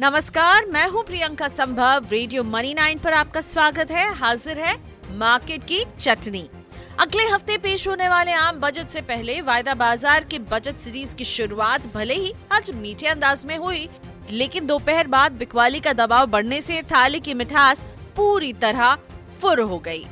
नमस्कार, मैं हूँ प्रियंका संभव। रेडियो मनी नाइन पर आपका स्वागत है। हाजिर है मार्केट की चटनी। अगले हफ़्ते पेश होने वाले आम बजट से पहले वायदा बाज़ार के बजट सीरीज़ की शुरुआत भले ही आज मीठे अंदाज में हुई, लेकिन दोपहर बाद बिकवाली का दबाव बढ़ने से थाली की मिठास पूरी तरह फुर हो गई।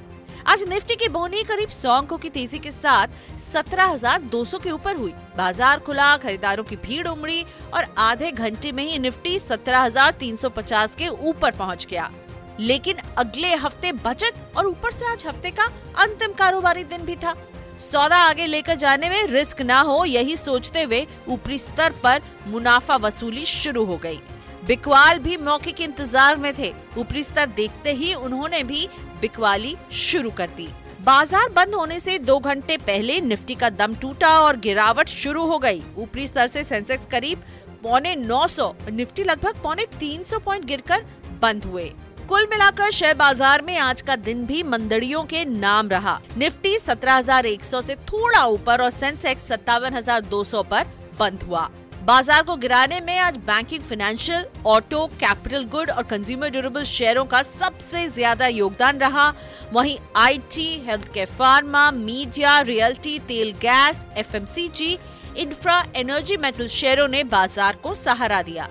आज निफ्टी की बोनी करीब सौ अंकों की तेज़ी के साथ 17,200 के ऊपर हुई। बाज़ार खुला खरीदारों की भीड़ उमड़ी और आधे घंटे में ही निफ्टी 17,350 के ऊपर पहुँच गया। लेकिन अगले हफ़्ते बजट और ऊपर से आज हफ़्ते का अंतिम कारोबारी दिन भी था। सौदा आगे लेकर जाने में रिस्क ना हो यही सोचते हुए ऊपरी स्तर पर मुनाफा वसूली शुरू हो गई। बिकवाल भी मौके के इंतज़ार में थे। ऊपरी स्तर देखते ही उन्होंने भी बिकवाली शुरू कर दी। बाज़ार बंद होने से दो घंटे पहले निफ्टी का दम टूटा और गिरावट शुरू हो गई। ऊपरी स्तर से सेंसेक्स करीब पौने 900 निफ्टी लगभग पौने 300 पॉइंट गिरकर बंद हुए। कुल मिलाकर शेयर बाज़ार में आज का दिन भी मंदड़ियों के नाम रहा। निफ्टी 17,100 से थोड़ा ऊपर और सेंसेक्स सत्तावन पर बंद हुआ। बाज़ार को गिराने में आज banking financial auto capital good और कंज्यूमर ड्यूरेबल शेयरों का सबसे ज़्यादा योगदान रहा। वहीं IT, health care pharma media realty तेल gas FMCG infra energy metal शेयरों ने बाज़ार को सहारा दिया।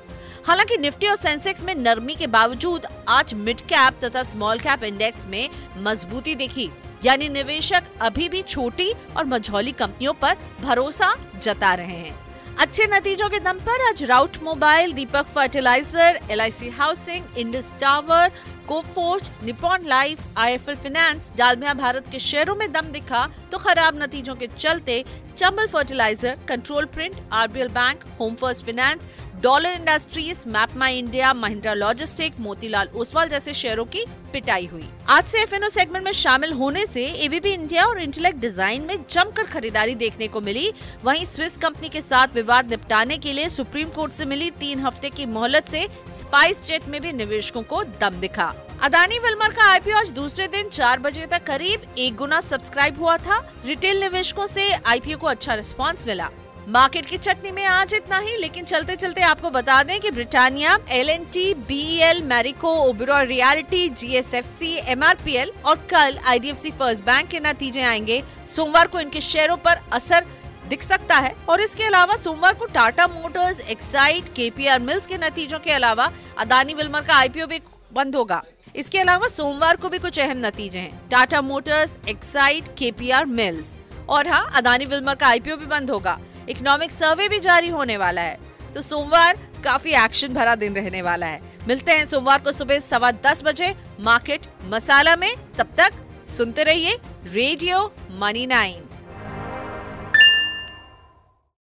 हालाँकि निफ्टी और सेंसेक्स में नरमी के बावजूद आज मिड कैप तथा स्मॉल कैप इंडेक्स में मजबूती दिखी। यानी निवेशक अभी भी छोटी और मझौली कंपनियों पर भरोसा जता रहे हैं। अच्छे नतीजों के दम पर आज Route Mobile, Deepak Fertiliser LIC Housing Indus Tower Coforge Nippon Life IIFL Finance Dalmia Bharat के शेयरों में दम दिखा तो खराब नतीजों के चलते Chambal Fertiliser Control Print RBL Bank Home First Finance Dollar Industries Map My India, Mahindra Logistic, Motilal Oswal जैसे शेयरों की पिटाई हुई। आज से एफएनओ सेगमेंट में शामिल होने से एबीबी इंडिया और इंटेलेक्ट डिज़ाइन में जमकर खरीदारी देखने को मिली। वहीं स्विस कंपनी के साथ विवाद निपटाने के लिए सुप्रीम कोर्ट से मिली तीन हफ़्ते की मोहलत से स्पाइस जेट में भी निवेशकों को दम दिखा। अदानी विल्मर का आईपीओ आज दूसरे दिन चार बजे तक करीब एक गुना सब्सक्राइब हुआ था। रिटेल निवेशकों से आईपीओ को अच्छा रिस्पांस मिला। मार्केट की चटनी में आज इतना ही, लेकिन चलते चलते आपको बता दें कि Britannia L N T B L Marico Oberoi Realty G S F C M R P L और कल I D F C First Bank के नतीजे आएँगे। सोमवार को इनके शेयरों पर असर दिख सकता है और इसके अलावा सोमवार को Tata Motors Exide K P R Mills के नतीजों के अलावा अदानी विल्मर का आईपीओ भी बंद होगा। इसके अलावा सोमवार को भी कुछ अहम नतीजे हैं। Tata Motors Exide K P R Mills और हाँ अदानी विल्मर का आईपीओ भी बंद होगा। इकोनॉमिक सर्वे भी जारी होने वाला है। तो सोमवार काफ़ी एक्शन भरा दिन रहने वाला है। मिलते हैं सोमवार को सुबह सवा दस बजे मार्केट मसाला में। तब तक सुनते रहिए रेडियो मनी नाइन